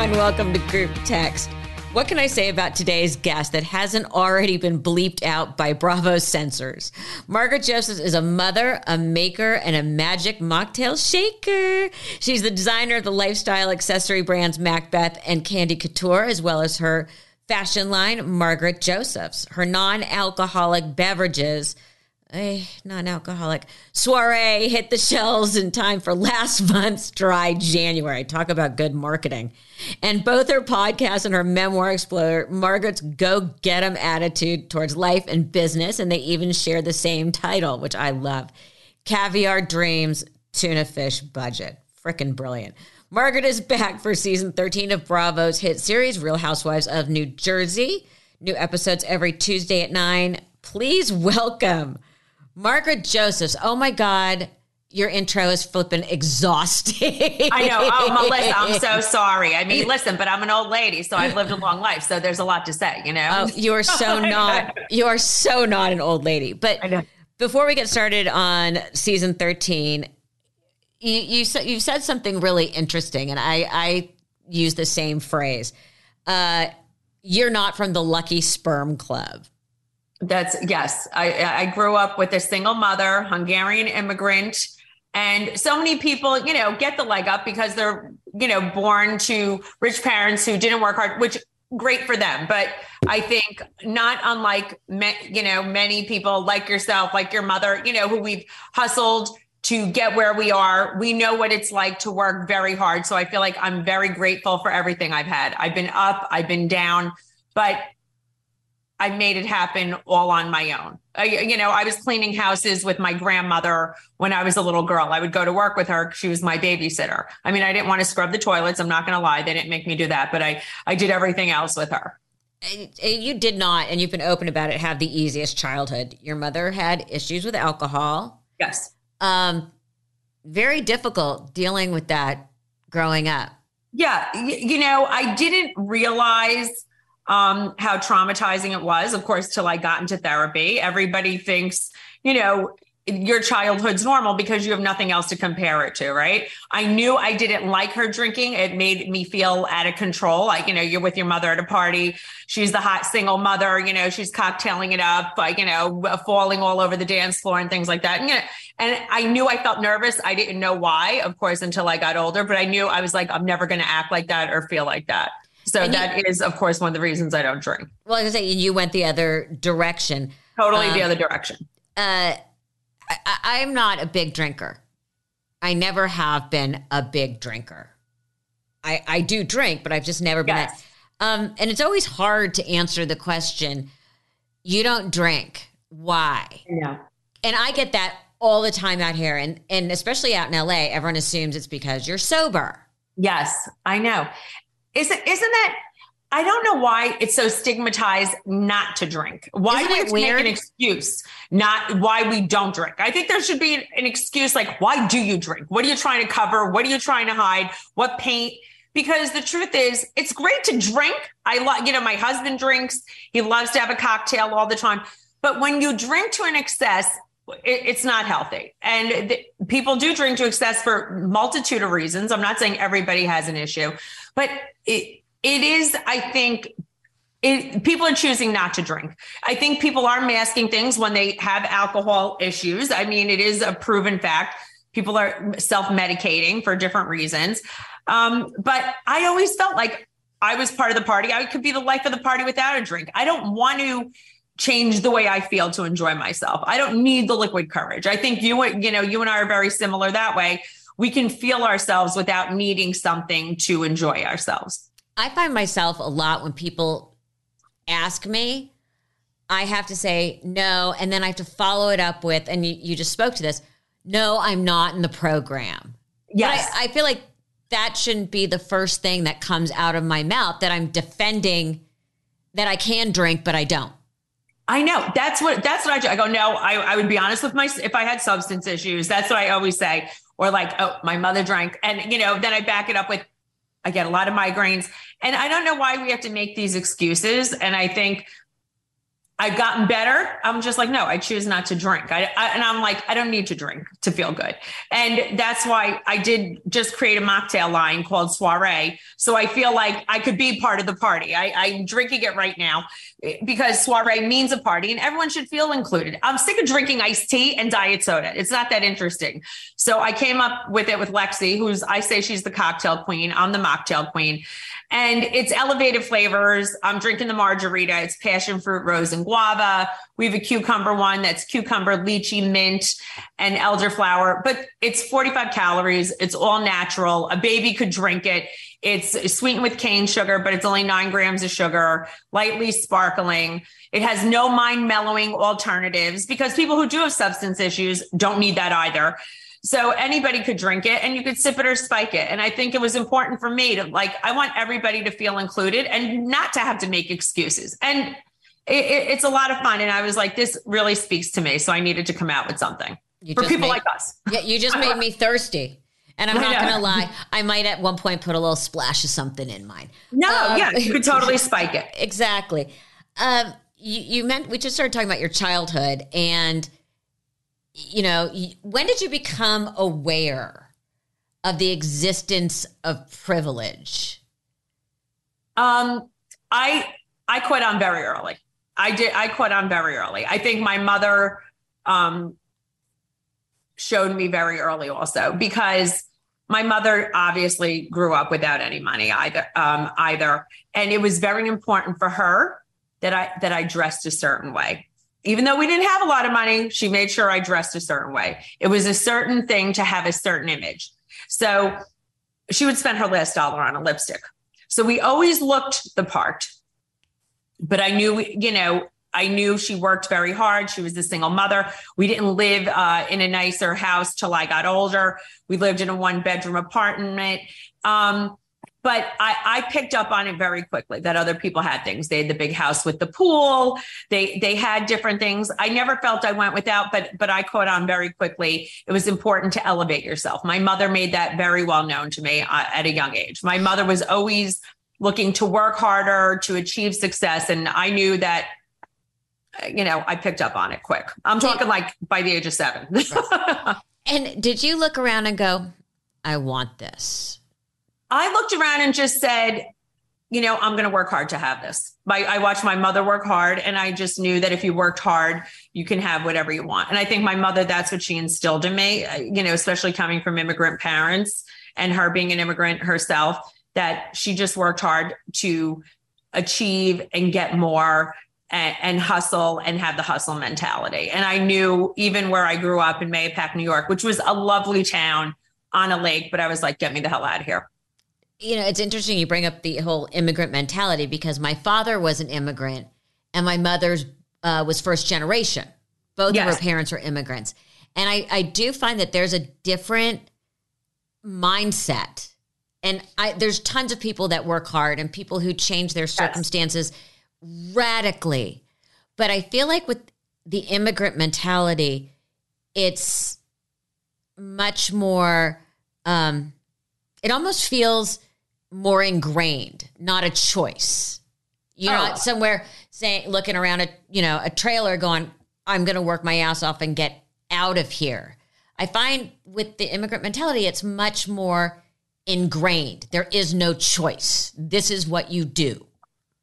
Everyone, welcome to Group Text. What can I say about today's guest that hasn't already been bleeped out by Bravo's censors? Margaret Josephs is a mother, a maker, and a magic mocktail shaker. She's the designer of the lifestyle accessory brands Macbeth and Candy Couture, as well as her fashion line, Margaret Josephs. Her non alcoholic beverages a non-alcoholic soiree hit the shelves in time for last month's dry January. Talk about good marketing. And both her podcast and her memoir explore Margaret's go get 'em attitude towards life and business, and they even share the same title, which I love. Caviar Dreams, Tuna Fish Budget. Freaking brilliant. Margaret is back for season 13 of Bravo's hit series, Real Housewives of New Jersey. New episodes every Tuesday at 9. Please welcome Margaret Josephs. Oh my God. Your intro is flipping exhausting. I know. Oh, Melissa, I'm so sorry. I mean, listen, but I'm an old lady, so I've lived a long life. So there's a lot to say, you know? Oh, you are so not, you are so not an old lady. But before we get started on season 13, you, you said, you said something really interesting, and I, I use the same phrase. Uh, you're not from the lucky sperm club. That's yes. I, I grew up with a single mother, Hungarian immigrant. And so many people, you know, get the leg up because they're, you know, born to rich parents who didn't work hard, which great for them. But I think not unlike, you know, many people like yourself, like your mother, you know, who we've hustled to get where we are. We know what it's like to work very hard. So I feel like I'm very grateful for everything I've had. I've been up, I've been down, but I made it happen all on my own. I, you know, I was cleaning houses with my grandmother when I was a little girl. I would go to work with her. She was my babysitter. I mean, I didn't want to scrub the toilets. I'm not going to lie. They didn't make me do that, but I, I did everything else with her. You did not, and you've been open about it, have the easiest childhood. Your mother had issues with alcohol. Yes. Um, very difficult dealing with that growing up. Yeah. You know, I didn't realize um, how traumatizing it was, of course, till I got into therapy. Everybody thinks, you know, your childhood's normal because you have nothing else to compare it to, right? I knew I didn't like her drinking. It made me feel out of control. Like, you know, you're with your mother at a party. She's the hot single mother, you know, she's cocktailing it up, like, you know, falling all over the dance floor and things like that. And, you know, and I knew I felt nervous. I didn't know why, of course, until I got older, but I knew I was like, I'm never going to act like that or feel like that. So and that you, is, of course, one of the reasons I don't drink. Well, I was going to say you went the other direction. Totally um, the other direction. Uh, I, am not a big drinker. I never have been a big drinker. I, I do drink, but I've just never been. Yes. A, um, and it's always hard to answer the question. You don't drink. Why? Yeah. And I get that all the time out here, and and especially out in LA, everyone assumes it's because you're sober. Yes, I know. Isn't isn't that I don't know why it's so stigmatized not to drink. Why Isn't do we make an excuse not why we don't drink? I think there should be an, excuse like, why do you drink? What are you trying to cover? What are you trying to hide? What paint? Because the truth is, it's great to drink. I love, you know, my husband drinks. He loves to have a cocktail all the time. But when you drink to an excess, it's not healthy. And the, people do drink to excess for multitude of reasons. I'm not saying everybody has an issue, but it, it is, I think, it, people are choosing not to drink. I think people are masking things when they have alcohol issues. I mean, it is a proven fact. People are self medicating for different reasons. Um, but I always felt like I was part of the party. I could be the life of the party without a drink. I don't want to change the way I feel to enjoy myself. I don't need the liquid courage. I think you, you know, you and I are very similar that way. We can feel ourselves without needing something to enjoy ourselves. I find myself a lot when people ask me, I have to say no, and then I have to follow it up with, and you, you just spoke to this. No, I'm not in the program. Yes. I, I feel like that shouldn't be the first thing that comes out of my mouth that I'm defending that I can drink, but I don't. I know. That's what that's what I do. I go, no, I, I would be honest with my if I had substance issues, that's what I always say. Or like, oh, my mother drank. And you know, then I back it up with I get a lot of migraines. And I don't know why we have to make these excuses. And I think I've gotten better. I'm just like, no, I choose not to drink. I, I, and I'm like, I don't need to drink to feel good. And that's why I did just create a mocktail line called Soiree. So I feel like I could be part of the party. I, I'm drinking it right now eh, because soiree means a party and everyone should feel included. I'm sick of drinking iced tea and diet soda. It's not that interesting. So I came up with it with Lexi, who's, I say she's the cocktail queen. I'm the mocktail queen and it's elevated flavors. I'm drinking the margarita. It's passion fruit, rose, and guava. We have a cucumber one that's cucumber, lychee, mint, and elderflower, but it's 45 calories. It's all natural. A baby could drink it. It's sweetened with cane sugar, but it's only nine grams of sugar, lightly sparkling. It has no mind mellowing alternatives because people who do have substance issues don't need that either. So anybody could drink it and you could sip it or spike it. And I think it was important for me to like, I want everybody to feel included and not to have to make excuses. And it, it, it's a lot of fun. And I was like, this really speaks to me. So I needed to come out with something you for people made, like us. Yeah, you just made me thirsty. And I'm not going to lie, I might at one point put a little splash of something in mine. No, um, yeah, you could totally spike it. Exactly. Um, you, you meant we just started talking about your childhood and you know, when did you become aware of the existence of privilege? Um, I I quit on very early. I did. I quit on very early. I think my mother um, showed me very early also because my mother obviously grew up without any money either um, either and it was very important for her that i that i dressed a certain way even though we didn't have a lot of money, she made sure I dressed a certain way. It was a certain thing to have a certain image. So she would spend her last dollar on a lipstick. So we always looked the part. But I knew, you know, I knew she worked very hard. She was a single mother. We didn't live uh, in a nicer house till I got older. We lived in a one bedroom apartment. Um, but I, I, picked up on it very quickly that other people had things. They had the big house with the pool. They they had different things. I never felt I went without, but but I caught on very quickly. It was important to elevate yourself. My mother made that very well known to me uh, at a young age. My mother was always looking to work harder to achieve success, and I knew that. You know, I picked up on it quick. I'm talking like by the age of seven. and did you look around and go, "I want this"? I looked around and just said, you know, I'm going to work hard to have this. My, I watched my mother work hard, and I just knew that if you worked hard, you can have whatever you want. And I think my mother, that's what she instilled in me, uh, you know, especially coming from immigrant parents and her being an immigrant herself, that she just worked hard to achieve and get more and, and, hustle and have the hustle mentality. And I knew even where I grew up in Mahopac, New York, which was a lovely town on a lake, but I was like, get me the hell out of here you know, it's interesting you bring up the whole immigrant mentality because my father was an immigrant and my mother's uh, was first generation. Both yes. of her parents were immigrants. And I, I do find that there's a different mindset. And I, there's tons of people that work hard and people who change their circumstances yes. radically. But I feel like with the immigrant mentality, it's much more, um, it almost feels more ingrained, not a choice. You're oh. not somewhere saying, looking around a, you know, a trailer going, I'm going to work my ass off and get out of here. I find with the immigrant mentality, it's much more ingrained. There is no choice. This is what you do.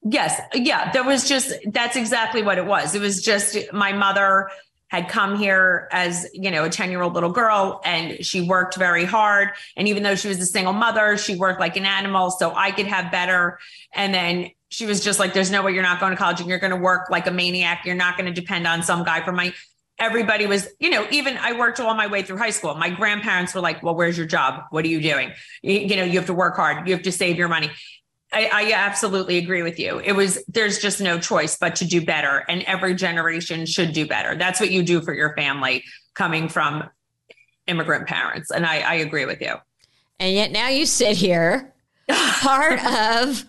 Yes. Yeah. There was just, that's exactly what it was. It was just my mother had come here as you know a 10 year old little girl and she worked very hard. And even though she was a single mother she worked like an animal so i could have better. And then she was just like there's no way you're not going to college and you're going to work like a maniac. You're not going to depend on some guy for my everybody was you know even i worked all my way through high school. My grandparents were like well where's your job? What are you doing? You, you know you have to work hard. You have to save your money I, I, absolutely agree with you. It was there's just no choice but to do better, and every generation should do better. That's what you do for your family coming from immigrant parents, and I, I agree with you. And yet now you sit here, part of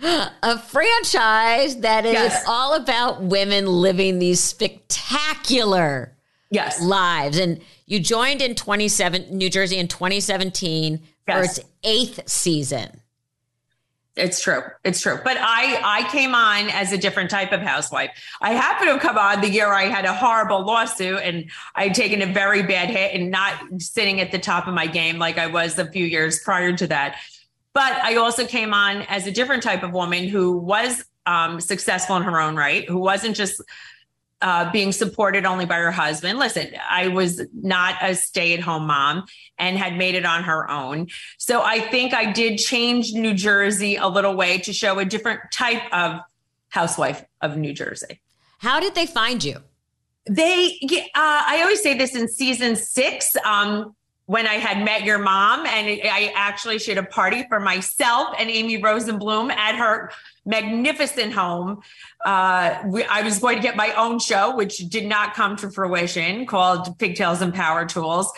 a franchise that is yes. all about women living these spectacular yes. lives. And you joined in 27 New Jersey in 2017 yes. for its eighth season. It's true. It's true. But I I came on as a different type of housewife. I happened to come on the year I had a horrible lawsuit and I had taken a very bad hit and not sitting at the top of my game like I was a few years prior to that. But I also came on as a different type of woman who was um, successful in her own right, who wasn't just uh, being supported only by her husband. Listen, I was not a stay at home mom and had made it on her own. So I think I did change New Jersey a little way to show a different type of housewife of New Jersey. How did they find you? They, uh, I always say this in season six. Um, when I had met your mom, and I actually she had a party for myself and Amy Rosenblum at her magnificent home. Uh, we, I was going to get my own show, which did not come to fruition, called Pigtails and Power Tools.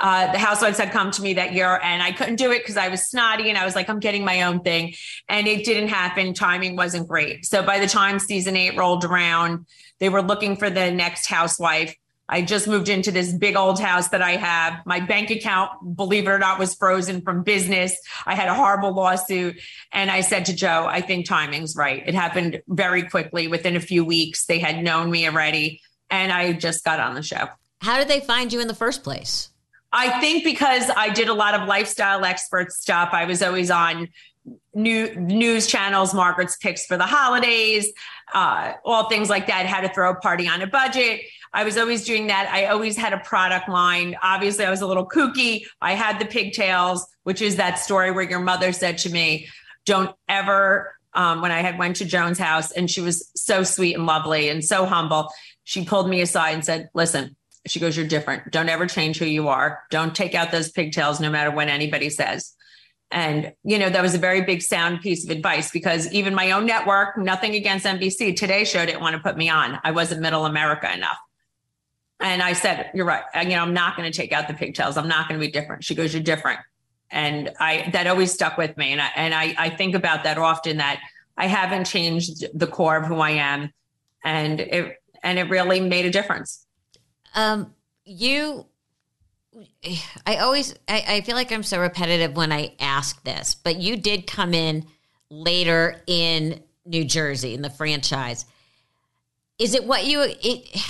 Uh, the housewives had come to me that year and I couldn't do it because I was snotty and I was like, I'm getting my own thing. And it didn't happen. Timing wasn't great. So by the time season eight rolled around, they were looking for the next housewife. I just moved into this big old house that I have. My bank account, believe it or not, was frozen from business. I had a horrible lawsuit. And I said to Joe, I think timing's right. It happened very quickly within a few weeks. They had known me already. And I just got on the show. How did they find you in the first place? I think because I did a lot of lifestyle expert stuff. I was always on new news channels, Margaret's picks for the holidays, uh, all things like that. How to throw a party on a budget. I was always doing that. I always had a product line. Obviously, I was a little kooky. I had the pigtails, which is that story where your mother said to me, "Don't ever." Um, when I had went to Joan's house, and she was so sweet and lovely and so humble, she pulled me aside and said, "Listen." She goes, "You're different. Don't ever change who you are. Don't take out those pigtails, no matter what anybody says." And, you know, that was a very big sound piece of advice because even my own network, nothing against NBC, Today Show didn't want to put me on. I wasn't middle America enough. And I said, You're right. you know, I'm not going to take out the pigtails. I'm not going to be different. She goes, You're different. And I that always stuck with me. And I and I, I think about that often that I haven't changed the core of who I am. And it and it really made a difference. Um you I always I, I feel like I'm so repetitive when I ask this, but you did come in later in New Jersey in the franchise. Is it what you it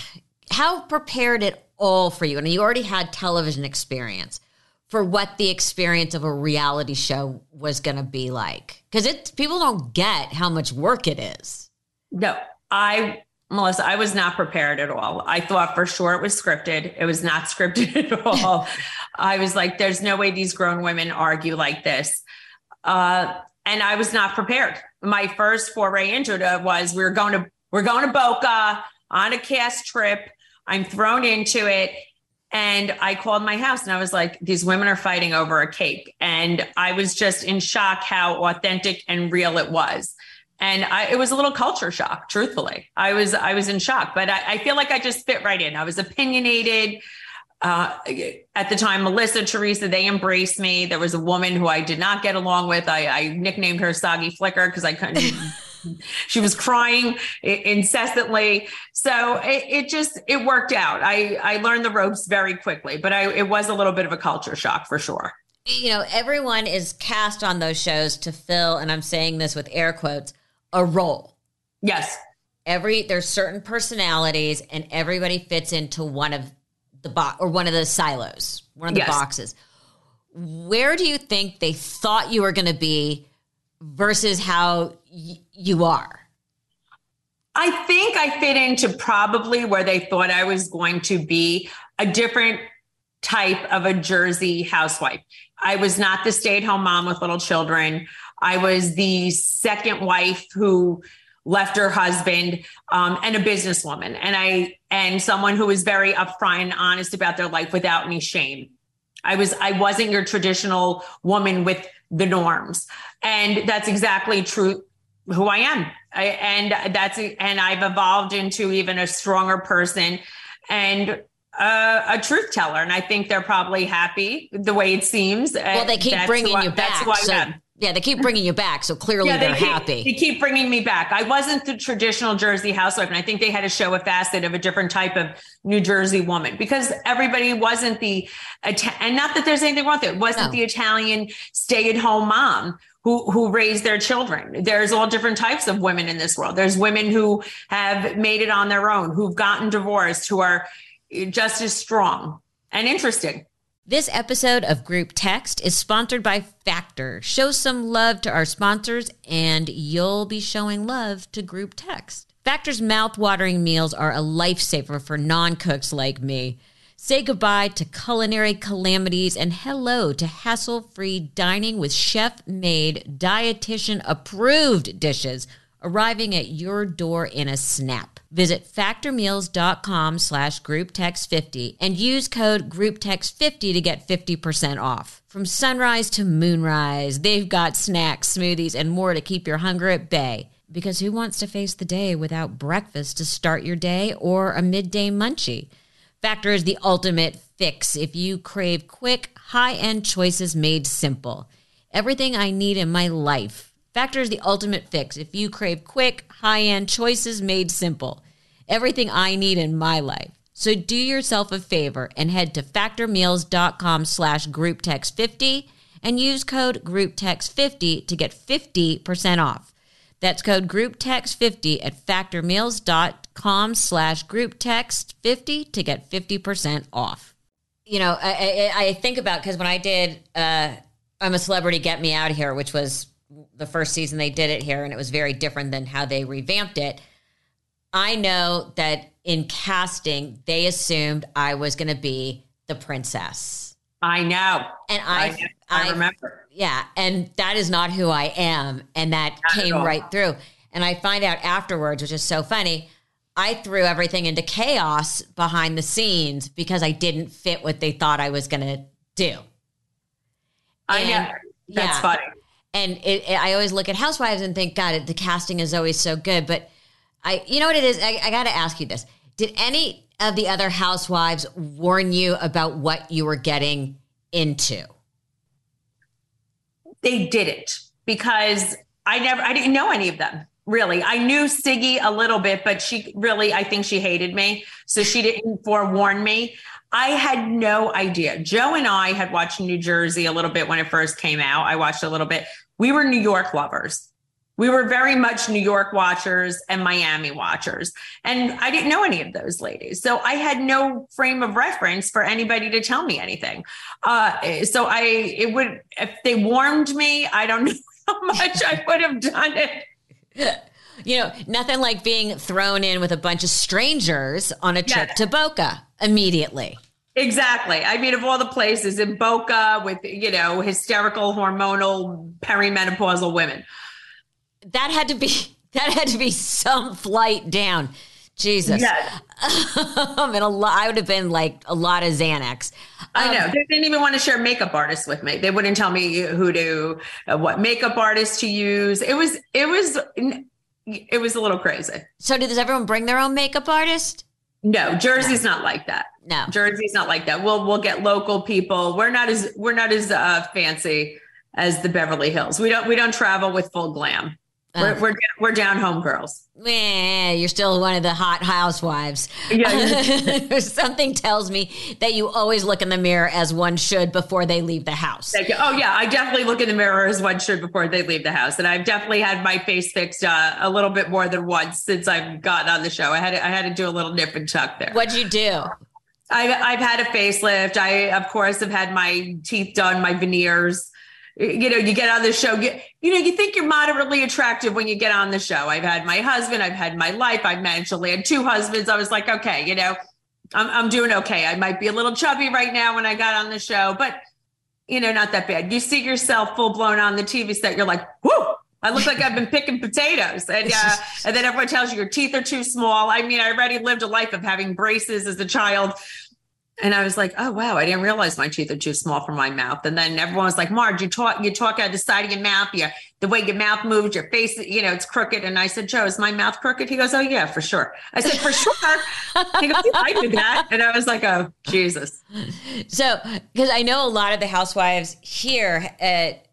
how prepared it all for you? And you already had television experience for what the experience of a reality show was going to be like because it people don't get how much work it is. No, I Melissa, I was not prepared at all. I thought for sure it was scripted. It was not scripted at all. I was like, there's no way these grown women argue like this. Uh, and I was not prepared. My first foray into it was we are going to we're going to Boca on a cast trip. I'm thrown into it. And I called my house and I was like, these women are fighting over a cake. And I was just in shock how authentic and real it was. And I, it was a little culture shock, truthfully. I was I was in shock, but I, I feel like I just fit right in. I was opinionated. Uh, at the time, Melissa, Teresa, they embraced me. There was a woman who I did not get along with. I, I nicknamed her Soggy Flicker because I couldn't she was crying incessantly. So it, it, just it worked out. I I learned the ropes very quickly, but I it was a little bit of a culture shock for sure. You know, everyone is cast on those shows to fill, and I'm saying this with air quotes, a role. Yes. Every there's certain personalities, and everybody fits into one of the box or one of the silos, one of the yes. boxes. Where do you think they thought you were going to be versus how y- you are? I think I fit into probably where they thought I was going to be a different type of a Jersey housewife. I was not the stay at home mom with little children. I was the second wife who left her husband um, and a businesswoman and i and someone who was very upfront and honest about their life without any shame i was i wasn't your traditional woman with the norms and that's exactly true who I am. I, and that's and I've evolved into even a stronger person. And uh, a truth teller, and I think they're probably happy the way it seems. Well, they keep bringing you back. So, yeah, they keep bringing you back, so clearly yeah, they are happy. They keep bringing me back. I wasn't the traditional Jersey housewife, and I think they had to show a facet of a different type of New Jersey woman because everybody wasn't the and not that there's anything wrong with it. Wasn't no. the Italian stay-at-home mom who who raise their children. There's all different types of women in this world. There's women who have made it on their own, who've gotten divorced, who are just as strong and interesting. This episode of Group Text is sponsored by Factor. Show some love to our sponsors, and you'll be showing love to Group Text. Factor's mouth-watering meals are a lifesaver for non-cooks like me. Say goodbye to culinary calamities and hello to hassle free dining with chef made, dietitian approved dishes arriving at your door in a snap. Visit factormeals.com slash grouptext50 and use code grouptext50 to get 50% off. From sunrise to moonrise, they've got snacks, smoothies, and more to keep your hunger at bay. Because who wants to face the day without breakfast to start your day or a midday munchie? Factor is the ultimate fix if you crave quick, high end choices made simple. Everything I need in my life. Factor is the ultimate fix if you crave quick, high end choices made simple. Everything I need in my life. So do yourself a favor and head to factormeals.com slash grouptext50 and use code grouptext50 to get 50% off. That's code grouptext50 at factormeals.com com slash group text 50 to get 50% off. You know, I, I, I think about because when I did uh, I'm a Celebrity Get Me Out of Here, which was the first season they did it here, and it was very different than how they revamped it. I know that in casting, they assumed I was going to be the princess. I know. And I, I, I remember. Yeah. And that is not who I am. And that not came right through. And I find out afterwards, which is so funny. I threw everything into chaos behind the scenes because I didn't fit what they thought I was going to do. I know. That's yeah. funny. And it, it, I always look at Housewives and think, God, the casting is always so good. But I, you know what it is? I, I got to ask you this: Did any of the other Housewives warn you about what you were getting into? They didn't because I never, I didn't know any of them really. I knew Siggy a little bit, but she really, I think she hated me. So she didn't forewarn me. I had no idea. Joe and I had watched New Jersey a little bit when it first came out. I watched a little bit. We were New York lovers. We were very much New York watchers and Miami watchers. And I didn't know any of those ladies. So I had no frame of reference for anybody to tell me anything. Uh, so I, it would, if they warned me, I don't know how much I would have done it you know, nothing like being thrown in with a bunch of strangers on a trip yeah. to Boca immediately. Exactly. I mean, of all the places in Boca with, you know, hysterical, hormonal, perimenopausal women. That had to be that had to be some flight down. Jesus. Yeah. I mean, a lot, I would have been like a lot of Xanax. Um, I know. Um, they didn't even want to share makeup artists with me. They wouldn't tell me who to, uh, what makeup artist to use. It was, it was, it was a little crazy. So, does everyone bring their own makeup artist? No, Jersey's no. not like that. No, Jersey's not like that. We'll we'll get local people. We're not as we're not as uh, fancy as the Beverly Hills. We don't we don't travel with full glam. We're, we're, we're down home girls. Yeah, you're still one of the hot housewives. Yeah. Something tells me that you always look in the mirror as one should before they leave the house. Oh yeah, I definitely look in the mirror as one should before they leave the house, and I've definitely had my face fixed uh, a little bit more than once since I've gotten on the show. I had to, I had to do a little nip and tuck there. What'd you do? I've I've had a facelift. I of course have had my teeth done, my veneers you know, you get on the show, you, you know, you think you're moderately attractive when you get on the show. I've had my husband, I've had my life, I've managed to land two husbands. I was like, okay, you know, I'm, I'm doing okay. I might be a little chubby right now when I got on the show, but you know, not that bad. You see yourself full blown on the TV set, you're like, whoo, I look like I've been picking potatoes. And, uh, and then everyone tells you your teeth are too small. I mean, I already lived a life of having braces as a child and I was like, oh wow, I didn't realize my teeth are too small for my mouth. And then everyone was like, Marge, you talk you talk out the side of your mouth, you the way your mouth moves, your face, you know, it's crooked. And I said, Joe, is my mouth crooked? He goes, Oh yeah, for sure. I said, For sure. he goes, I did that. And I was like, Oh, Jesus. So because I know a lot of the housewives here at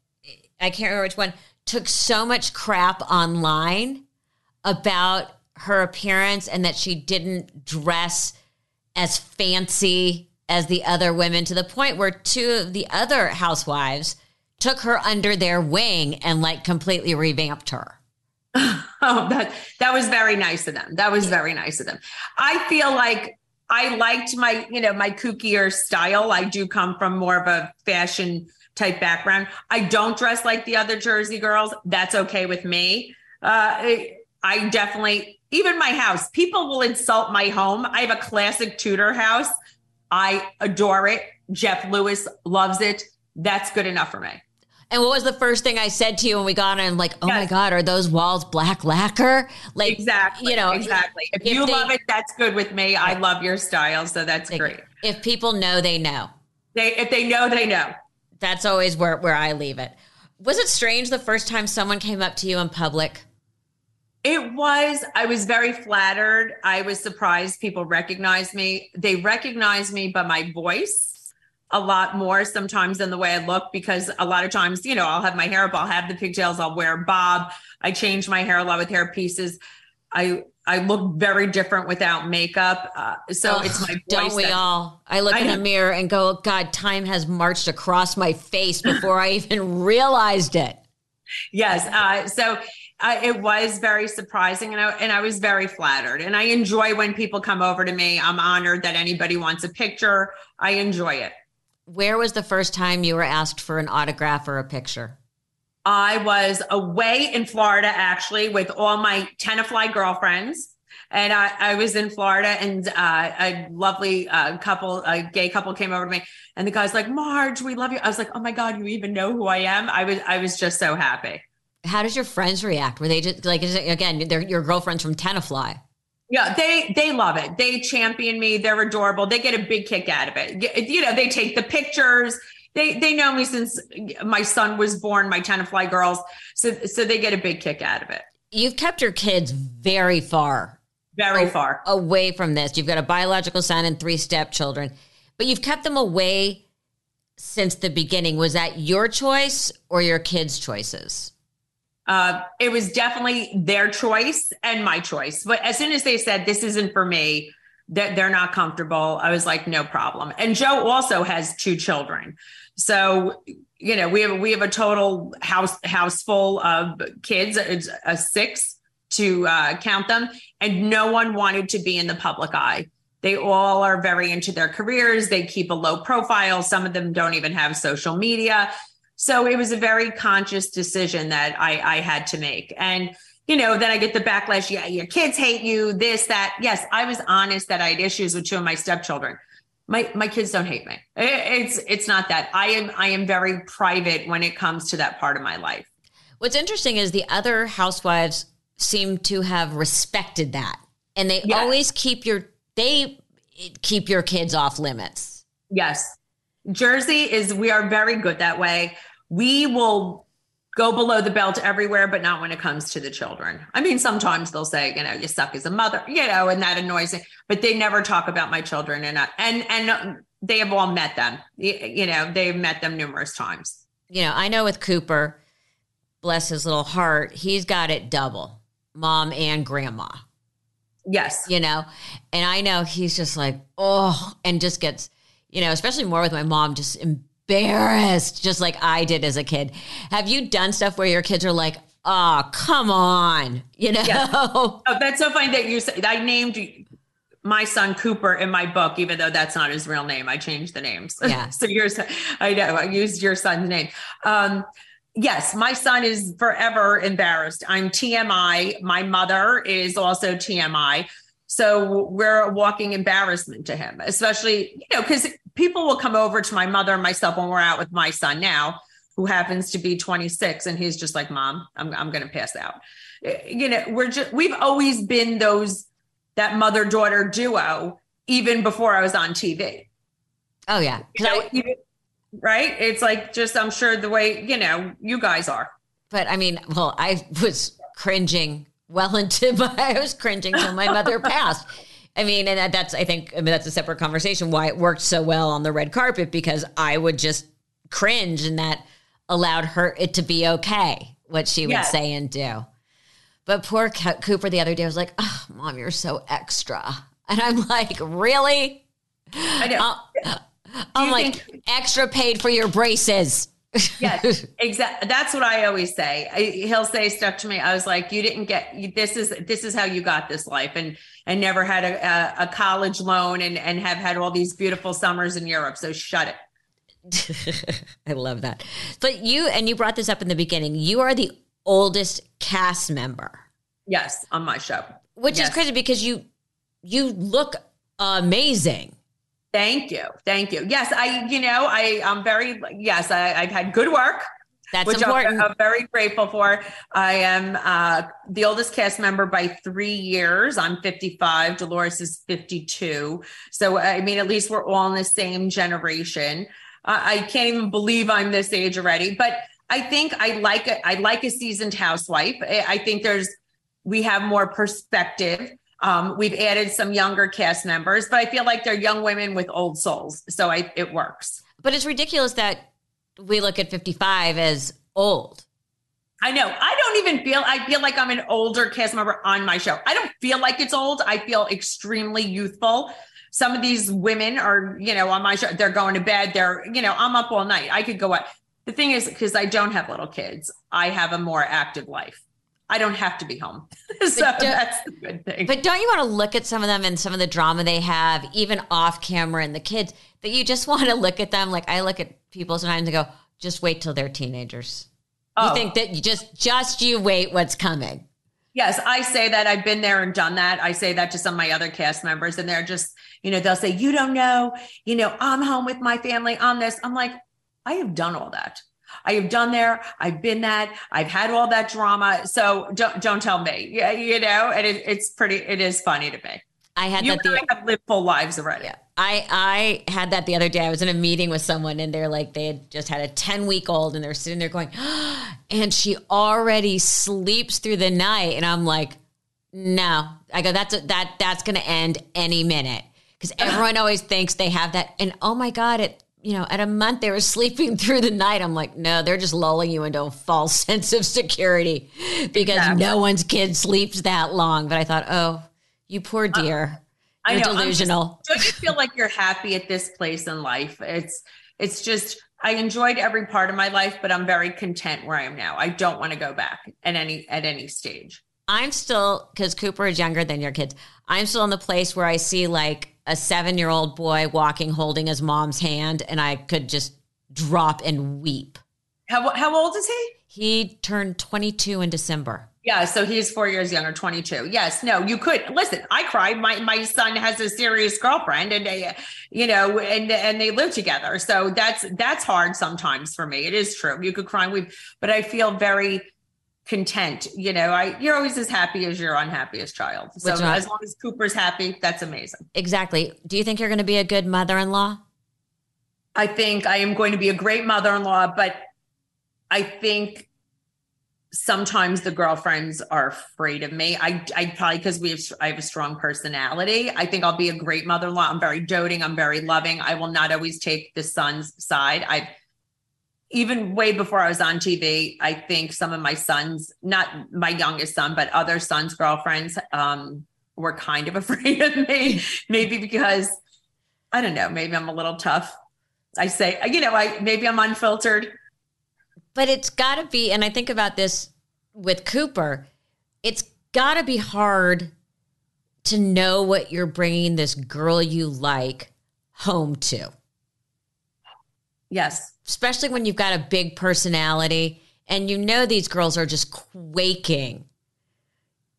I can't remember which one took so much crap online about her appearance and that she didn't dress as fancy as the other women to the point where two of the other housewives took her under their wing and like completely revamped her. oh, that that was very nice of them. That was very nice of them. I feel like I liked my, you know, my kookier style. I do come from more of a fashion type background. I don't dress like the other Jersey girls. That's okay with me. Uh, I definitely even my house, people will insult my home. I have a classic Tudor house. I adore it. Jeff Lewis loves it. That's good enough for me. And what was the first thing I said to you when we got in? Like, oh yes. my God, are those walls black lacquer? Like, exactly. You know, exactly. If, if you they, love it, that's good with me. I love your style. So that's like, great. If people know, they know. They, if they know, they know. That's always where, where I leave it. Was it strange the first time someone came up to you in public? It was, I was very flattered. I was surprised people recognized me. They recognized me by my voice a lot more sometimes than the way I look because a lot of times, you know, I'll have my hair up, I'll have the pigtails, I'll wear a bob. I change my hair a lot with hair pieces. I I look very different without makeup. Uh, so it's my voice. Don't we that, all? I look I in the mirror and go, God, time has marched across my face before I even realized it. Yes. Uh, so uh, it was very surprising and I, and I was very flattered. And I enjoy when people come over to me. I'm honored that anybody wants a picture. I enjoy it. Where was the first time you were asked for an autograph or a picture? I was away in Florida actually with all my Tenafly girlfriends. And I, I was in Florida and uh, a lovely uh, couple, a gay couple came over to me and the guy's like, Marge, we love you. I was like, oh my God, you even know who I am. I was, I was just so happy how does your friends react? Were they just like again? They're your girlfriends from Tenafly. Yeah, they they love it. They champion me. They're adorable. They get a big kick out of it. You know, they take the pictures. They they know me since my son was born. My Tenafly girls, so so they get a big kick out of it. You've kept your kids very far, very far away from this. You've got a biological son and three stepchildren, but you've kept them away since the beginning. Was that your choice or your kids' choices? Uh, it was definitely their choice and my choice. But as soon as they said this isn't for me, that they're not comfortable, I was like, no problem. And Joe also has two children, so you know we have we have a total house house full of kids. It's a six to uh, count them, and no one wanted to be in the public eye. They all are very into their careers. They keep a low profile. Some of them don't even have social media. So it was a very conscious decision that I, I had to make. And, you know, then I get the backlash. Yeah, your kids hate you, this, that. Yes, I was honest that I had issues with two of my stepchildren. My my kids don't hate me. It's it's not that. I am I am very private when it comes to that part of my life. What's interesting is the other housewives seem to have respected that. And they always keep your they keep your kids off limits. Yes. Jersey is, we are very good that way. We will go below the belt everywhere, but not when it comes to the children. I mean, sometimes they'll say, you know, you suck as a mother, you know, and that annoys me, but they never talk about my children. And, and, and they have all met them, you know, they've met them numerous times. You know, I know with Cooper, bless his little heart, he's got it double mom and grandma. Yes. You know, and I know he's just like, oh, and just gets you know, especially more with my mom, just embarrassed, just like I did as a kid. Have you done stuff where your kids are like, oh, come on, you know? Yeah. Oh, that's so funny that you said, I named my son Cooper in my book, even though that's not his real name. I changed the names. Yeah. so yours, I know, I used your son's name. Um, yes, my son is forever embarrassed. I'm TMI. My mother is also TMI. So we're a walking embarrassment to him, especially, you know, because people will come over to my mother and myself when we're out with my son now, who happens to be 26, and he's just like, Mom, I'm, I'm going to pass out. Eh, you know, we're just, we've always been those, that mother daughter duo, even before I was on TV. Oh yeah, you know, I, right? It's like just I'm sure the way you know you guys are. But I mean, well, I was cringing well into my. I was cringing till my mother passed. I mean, and that's I think I mean that's a separate conversation why it worked so well on the red carpet because I would just cringe and that allowed her it to be okay what she would yes. say and do. But poor Cooper the other day was like, "Oh, mom, you're so extra," and I'm like, "Really?" I know. Uh, I'm like, think- extra paid for your braces yes, exactly. That's what I always say. I, he'll say stuff to me. I was like, "You didn't get you, this is this is how you got this life, and and never had a, a, college loan, and and have had all these beautiful summers in Europe. So shut it." I love that. But you and you brought this up in the beginning. You are the oldest cast member. Yes, on my show. Which yes. is crazy because you you look amazing. Thank you. Thank you. Yes, I, you know, I, I'm very, yes, I, have had good work. That's which important. I'm, I'm, very grateful for. I am uh, the oldest cast member by three years. I'm 55. Dolores is 52. So, I mean, at least we're all in the same generation. Uh, I can't even believe I'm this age already, but I think I like it. I like a seasoned housewife. I think there's, we have more perspective. Um, we've added some younger cast members, but I feel like they're young women with old souls. So I, it works. But it's ridiculous that we look at 55 as old. I know. I don't even feel, I feel like I'm an older cast member on my show. I don't feel like it's old. I feel extremely youthful. Some of these women are, you know, on my show, they're going to bed. They're, you know, I'm up all night. I could go out. The thing is, because I don't have little kids, I have a more active life. I don't have to be home. so that's the good thing. But don't you want to look at some of them and some of the drama they have, even off camera and the kids, that you just want to look at them? Like I look at people sometimes and go, just wait till they're teenagers. Oh. You think that you just just you wait what's coming. Yes, I say that. I've been there and done that. I say that to some of my other cast members, and they're just, you know, they'll say, You don't know, you know, I'm home with my family on this. I'm like, I have done all that. I have done there. I've been that. I've had all that drama. So don't don't tell me. Yeah, you know, and it, it's pretty. It is funny to me. I had you that. The, have lived full lives already. Yeah. I I had that the other day. I was in a meeting with someone and they're like they had just had a 10 week old and they're sitting there going, and she already sleeps through the night. And I'm like, no. I go, that's a, that that's gonna end any minute. Because everyone always thinks they have that. And oh my God, at you know, at a month they were sleeping through the night. I'm like, no, they're just lulling you into a false sense of security because exactly. no one's kid sleeps that long. But I thought, oh, you poor uh, dear. Uh, you're delusional. Just, don't you feel like you're happy at this place in life? It's it's just I enjoyed every part of my life, but I'm very content where I am now. I don't want to go back at any at any stage. I'm still because Cooper is younger than your kids. I'm still in the place where I see like a seven year old boy walking holding his mom's hand, and I could just drop and weep. How, how old is he? He turned 22 in December. Yeah, so he's four years younger, 22. Yes, no, you could listen. I cried. My my son has a serious girlfriend, and they, you know, and and they live together. So that's that's hard sometimes for me. It is true. You could cry, weep, but I feel very content. You know, I you're always as happy as your unhappiest child. So Which as long as Cooper's happy, that's amazing. Exactly. Do you think you're going to be a good mother-in-law? I think I am going to be a great mother-in-law, but I think sometimes the girlfriends are afraid of me. I I probably because we have I have a strong personality. I think I'll be a great mother-in-law. I'm very doting. I'm very loving. I will not always take the son's side. I even way before I was on TV, I think some of my sons, not my youngest son, but other sons' girlfriends, um, were kind of afraid of me. maybe because I don't know, maybe I'm a little tough. I say, you know, I maybe I'm unfiltered. But it's got to be, and I think about this with Cooper, it's got to be hard to know what you're bringing this girl you like home to. Yes especially when you've got a big personality and you know these girls are just quaking.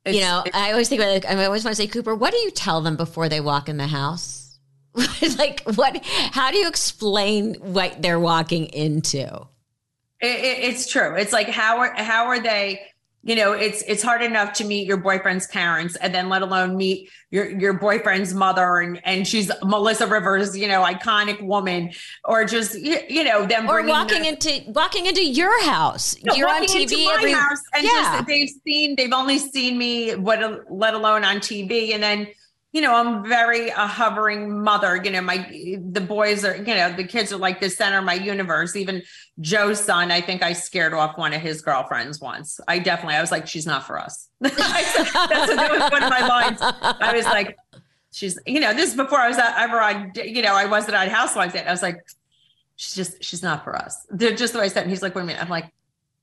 It's, you know, I always think about like, I always want to say, Cooper, what do you tell them before they walk in the house? like, what, how do you explain what they're walking into? It, it, it's true. It's like, how are, how are they, you know it's it's hard enough to meet your boyfriend's parents and then let alone meet your your boyfriend's mother and and she's melissa rivers you know iconic woman or just you, know them or walking the, into walking into your house you know, you're on tv every house and yeah. just they've seen they've only seen me what let alone on tv and then you know, I'm very a hovering mother. You know, my the boys are, you know, the kids are like the center of my universe. Even Joe's son, I think I scared off one of his girlfriends once. I definitely, I was like, she's not for us. That's that was one of my lines. I was like, she's, you know, this is before I was ever on, you know, I wasn't on Housewives yet. I was like, she's just, she's not for us. They're just the way I said. And he's like, wait a minute. I'm like,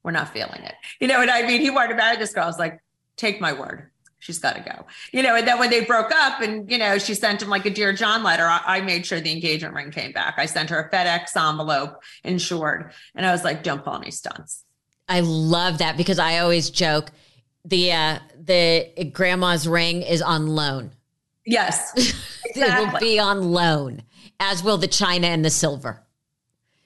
we're not feeling it. You know what I mean? He wanted to marry this girl. I was like, take my word she's got to go. You know, and then when they broke up and, you know, she sent him like a Dear John letter, I, I, made sure the engagement ring came back. I sent her a FedEx envelope insured. And I was like, don't pull any stunts. I love that because I always joke the, uh, the grandma's ring is on loan. Yes. Exactly. it will be on loan, as will the china and the silver.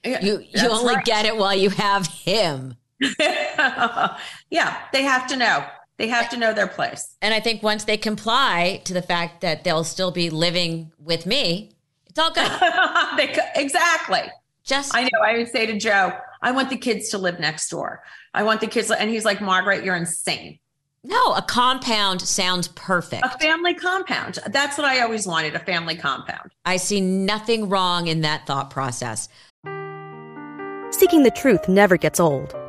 Yeah, you you only right. get it while you have him. yeah, they have to know. They have to know their place. And I think once they comply to the fact that they'll still be living with me, it's all good. they, exactly. Just I know. I would say to Joe, I want the kids to live next door. I want the kids, and he's like, Margaret, you're insane. No, a compound sounds perfect. A family compound. That's what I always wanted a family compound. I see nothing wrong in that thought process. Seeking the truth never gets old.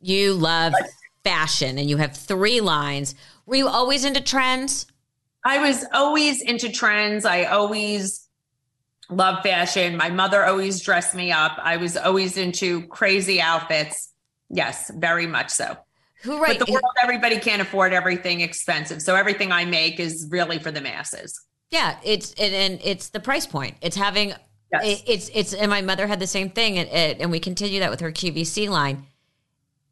You love fashion and you have three lines. Were you always into trends? I was always into trends. I always love fashion. My mother always dressed me up. I was always into crazy outfits. Yes, very much so. Who right? But the world, everybody can't afford everything expensive. So everything I make is really for the masses. Yeah, it's it, and it's the price point. It's having yes. it, it's it's and my mother had the same thing, and and we continue that with her QVC line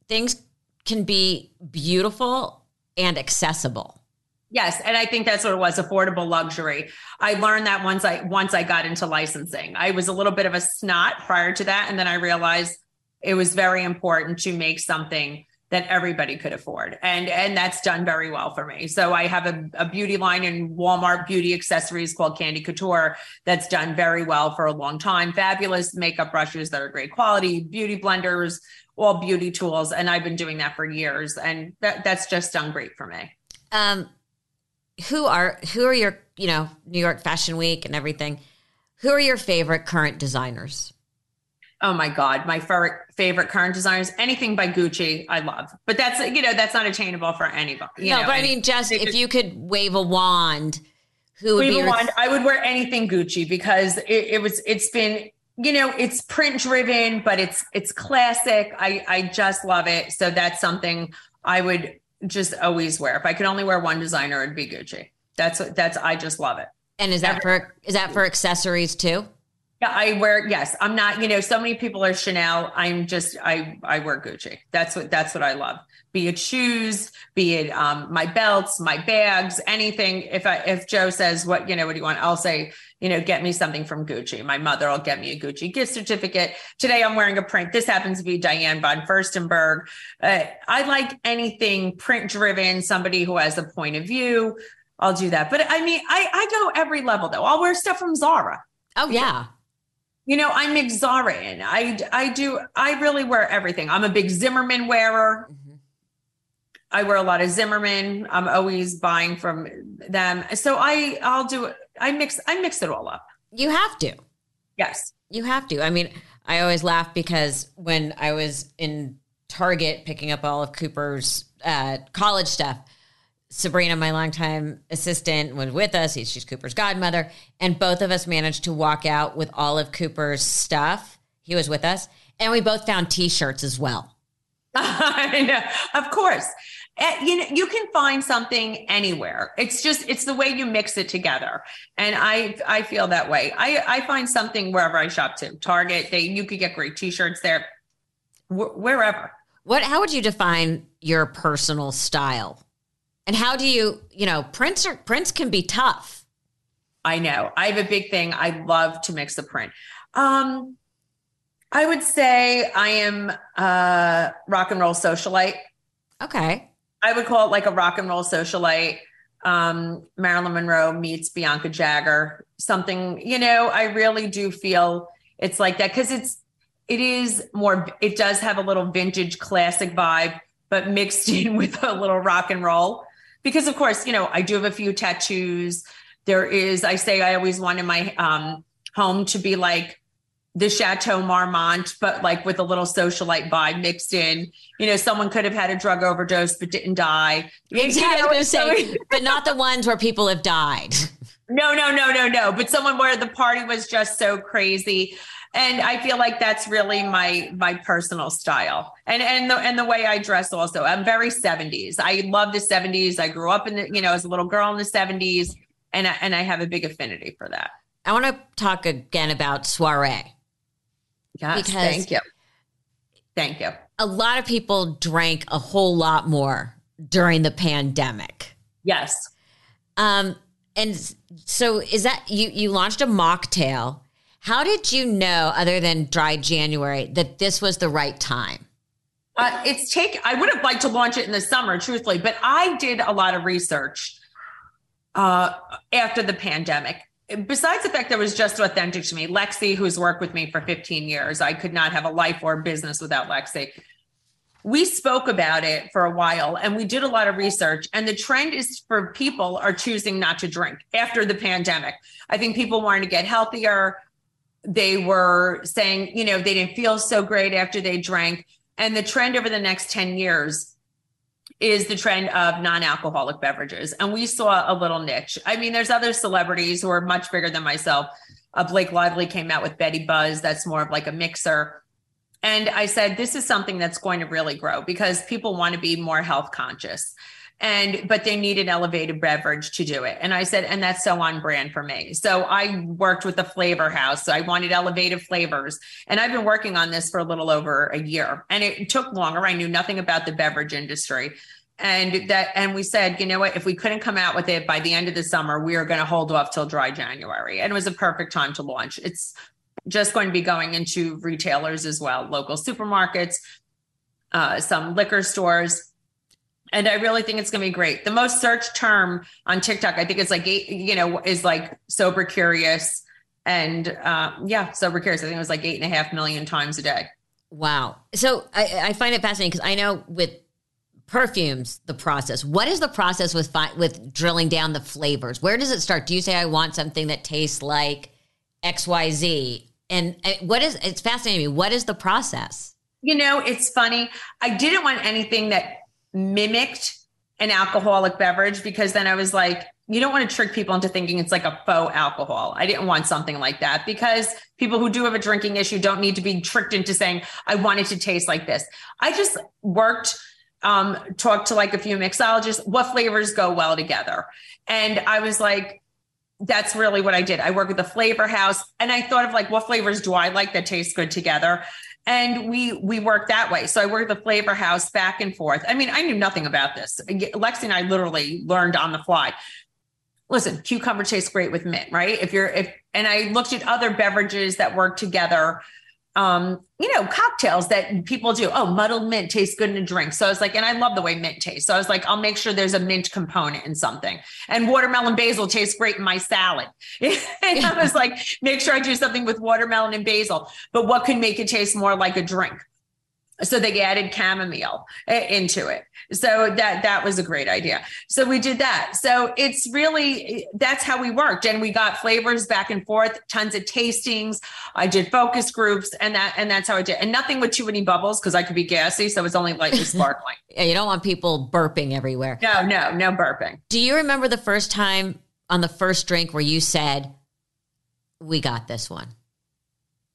things can be beautiful and accessible. Yes, and I think that's what it was affordable luxury. I learned that once I once I got into licensing. I was a little bit of a snot prior to that and then I realized it was very important to make something that everybody could afford. And and that's done very well for me. So I have a, a beauty line in Walmart beauty accessories called Candy Couture that's done very well for a long time. Fabulous makeup brushes that are great quality, beauty blenders, all beauty tools. And I've been doing that for years. And that, that's just done great for me. Um, who are who are your, you know, New York Fashion Week and everything? Who are your favorite current designers? Oh my God, my favorite current designers, anything by Gucci, I love. But that's you know that's not attainable for anybody. no, know? but I mean, just if you could wave a wand, who would wave be your... a wand? I would wear anything Gucci because it, it was it's been you know it's print driven but it's it's classic. I i just love it. So that's something i would just always wear. If i could only wear one designer it'd be gucci. That's that's i just love it. And is that for is that for accessories too? Yeah i wear yes. I'm not you know so many people are chanel. I'm just i i wear gucci. That's what that's what i love be it shoes, be it um, my belts, my bags, anything. If I if Joe says what you know, what do you want? I'll say you know, get me something from Gucci. My mother will get me a Gucci gift certificate. Today I'm wearing a print. This happens to be Diane von Furstenberg. Uh, I like anything print driven. Somebody who has a point of view. I'll do that. But I mean, I I go every level though. I'll wear stuff from Zara. Oh yeah. You know, I mix Zara in. I I do. I really wear everything. I'm a big Zimmermann wearer. Mm-hmm. I wear a lot of Zimmermann. I'm always buying from them. So I I'll do I mix I mix it all up. You have to. Yes. You have to. I mean, I always laugh because when I was in Target picking up all of Cooper's uh, college stuff, Sabrina, my longtime assistant, was with us. She's Cooper's godmother. And both of us managed to walk out with all of Cooper's stuff. He was with us. And we both found t shirts as well. I know, of course you know you can find something anywhere. It's just it's the way you mix it together. And i i feel that way. I i find something wherever i shop to target they you could get great t-shirts there. Wh- wherever. What how would you define your personal style? And how do you you know prints are prints can be tough. I know. I have a big thing. I love to mix the print. Um i would say i am a rock and roll socialite. Okay I would call it like a rock and roll socialite. Um, Marilyn Monroe meets Bianca Jagger. Something, you know, I really do feel it's like that because it's it is more it does have a little vintage classic vibe, but mixed in with a little rock and roll. Because of course, you know, I do have a few tattoos. There is, I say I always wanted my um home to be like the Chateau Marmont, but like with a little socialite vibe mixed in. You know, someone could have had a drug overdose but didn't die. Exactly. You know, say, but not the ones where people have died. No, no, no, no, no. But someone where the party was just so crazy. And I feel like that's really my my personal style. And and the and the way I dress also. I'm very 70s. I love the 70s. I grew up in the, you know, as a little girl in the 70s. And I, and I have a big affinity for that. I want to talk again about soiree Yes, because thank you. Thank you. A lot of people drank a whole lot more during the pandemic. Yes. Um, and so is that you you launched a mocktail. How did you know, other than dry January, that this was the right time? Uh, it's take. I would have liked to launch it in the summer, truthfully, but I did a lot of research uh, after the pandemic, besides the fact that it was just authentic to me, Lexi, who's worked with me for 15 years, I could not have a life or business without Lexi. We spoke about it for a while and we did a lot of research. And the trend is for people are choosing not to drink after the pandemic. I think people wanted to get healthier. They were saying, you know, they didn't feel so great after they drank. And the trend over the next 10 years is the trend of non-alcoholic beverages and we saw a little niche. I mean there's other celebrities who are much bigger than myself. Uh, blake lively came out with betty buzz that's more of like a mixer. And i said this is something that's going to really grow because people want to be more health conscious and but they need an elevated beverage to do it. And i said and that's so on brand for me. So i worked with the flavor house. So i wanted elevated flavors. And i've been working on this for a little over a year. And it took longer. I knew nothing about the beverage industry. And that and we said you know what? If we couldn't come out with it by the end of the summer we are going to hold off till dry january. And it was a perfect time to launch. It's just going to be going into retailers as well local supermarkets uh, some liquor stores and I really think it's going to be great. The most searched term on TikTok, I think it's like eight, you know, is like sober curious, and uh, yeah, sober curious. I think it was like eight and a half million times a day. Wow. So I, I find it fascinating because I know with perfumes, the process. What is the process with fi- with drilling down the flavors? Where does it start? Do you say I want something that tastes like X Y Z? And uh, what is? It's fascinating me. What is the process? You know, it's funny. I didn't want anything that mimicked an alcoholic beverage because then I was like, you don't want to trick people into thinking it's like a faux alcohol. I didn't want something like that because people who do have a drinking issue don't need to be tricked into saying, I want it to taste like this. I just worked, um, talked to like a few mixologists, what flavors go well together. And I was like, that's really what I did. I work with the flavor house and I thought of like, what flavors do I like that taste good together? And we we worked that way. So I worked the flavor house back and forth. I mean, I knew nothing about this. Lexi and I literally learned on the fly. Listen, cucumber tastes great with mint, right? If you're if and I looked at other beverages that work together um, you know, cocktails that people do. Oh, muddled mint tastes good in a drink. So I was like, and I love the way mint tastes. So I was like, I'll make sure there's a mint component in something. And watermelon basil tastes great in my salad. and I was like, make sure I do something with watermelon and basil. But what could make it taste more like a drink? So they added chamomile eh, into it. So that that was a great idea. So we did that. So it's really that's how we worked. And we got flavors back and forth tons of tastings. I did focus groups and that and that's how i did. And nothing with too many bubbles because i could be gassy. So it's only lightly sparkling. Yeah you don't want people burping everywhere. No no no burping. Do you remember the first time on the first drink where you said we got this one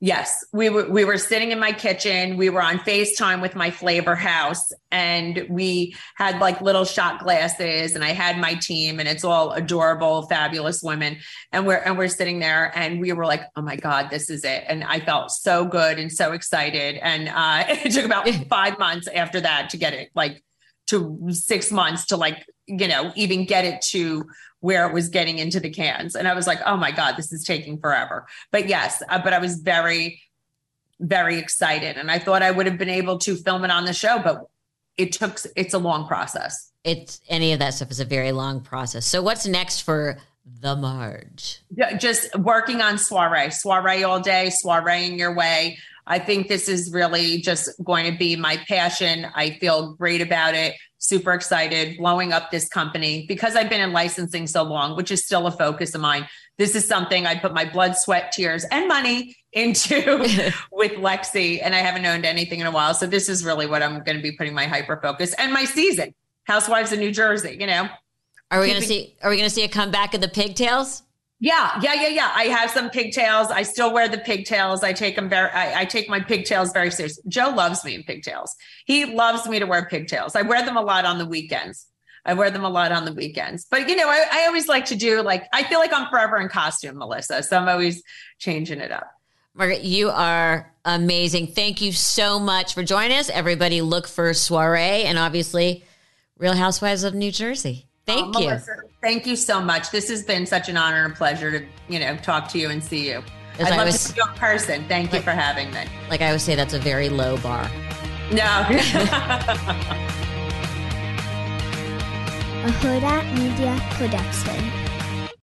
Yes, we were we were sitting in my kitchen. We were on FaceTime with my flavor house and we had like little shot glasses and I had my team and it's all adorable, fabulous women. And we're and we're sitting there and we were like, "Oh my god, this is it." And I felt so good and so excited and uh it took about 5 months after that to get it like to 6 months to like, you know, even get it to where it was getting into the cans. And I was like, oh my God, this is taking forever. But yes, uh, but I was very, very excited. And I thought I would have been able to film it on the show, but it took, it's a long process. It's any of that stuff is a very long process. So what's next for the Marge? Just working on soiree, soiree all day, soireeing your way. I think this is really just going to be my passion. I feel great about it super excited, blowing up this company because I've been in licensing so long, which is still a focus of mine. This is something I put my blood, sweat, tears, and money into with Lexi, and I haven't owned anything in a while. So this is really what I'm going to be putting my hyper focus and my season, Housewives of New Jersey. You know, are we going to see? Are we going to see a comeback of the pigtails? Yeah, yeah, yeah, yeah. I have some pigtails. I still wear the pigtails. I take them very. I, I, take my pigtails very serious. Joe loves me in pigtails. He loves me to wear pigtails. I wear them a lot on the weekends. I wear them a lot on the weekends. But you know, I, I always like to do like I feel like I'm forever in costume, Melissa. So I'm always changing it up. Margaret, you are amazing. Thank you so much for joining us. Everybody, look for soiree and obviously Real Housewives of New Jersey. Thank um, you. Melissa, thank you so much. This has been such an honor and pleasure to, you know, talk to you and see you. As I'd I love was, to see you in person. Thank like, you for having me. Like I always say, that's a very low bar. No. a Hurrdat Media Production.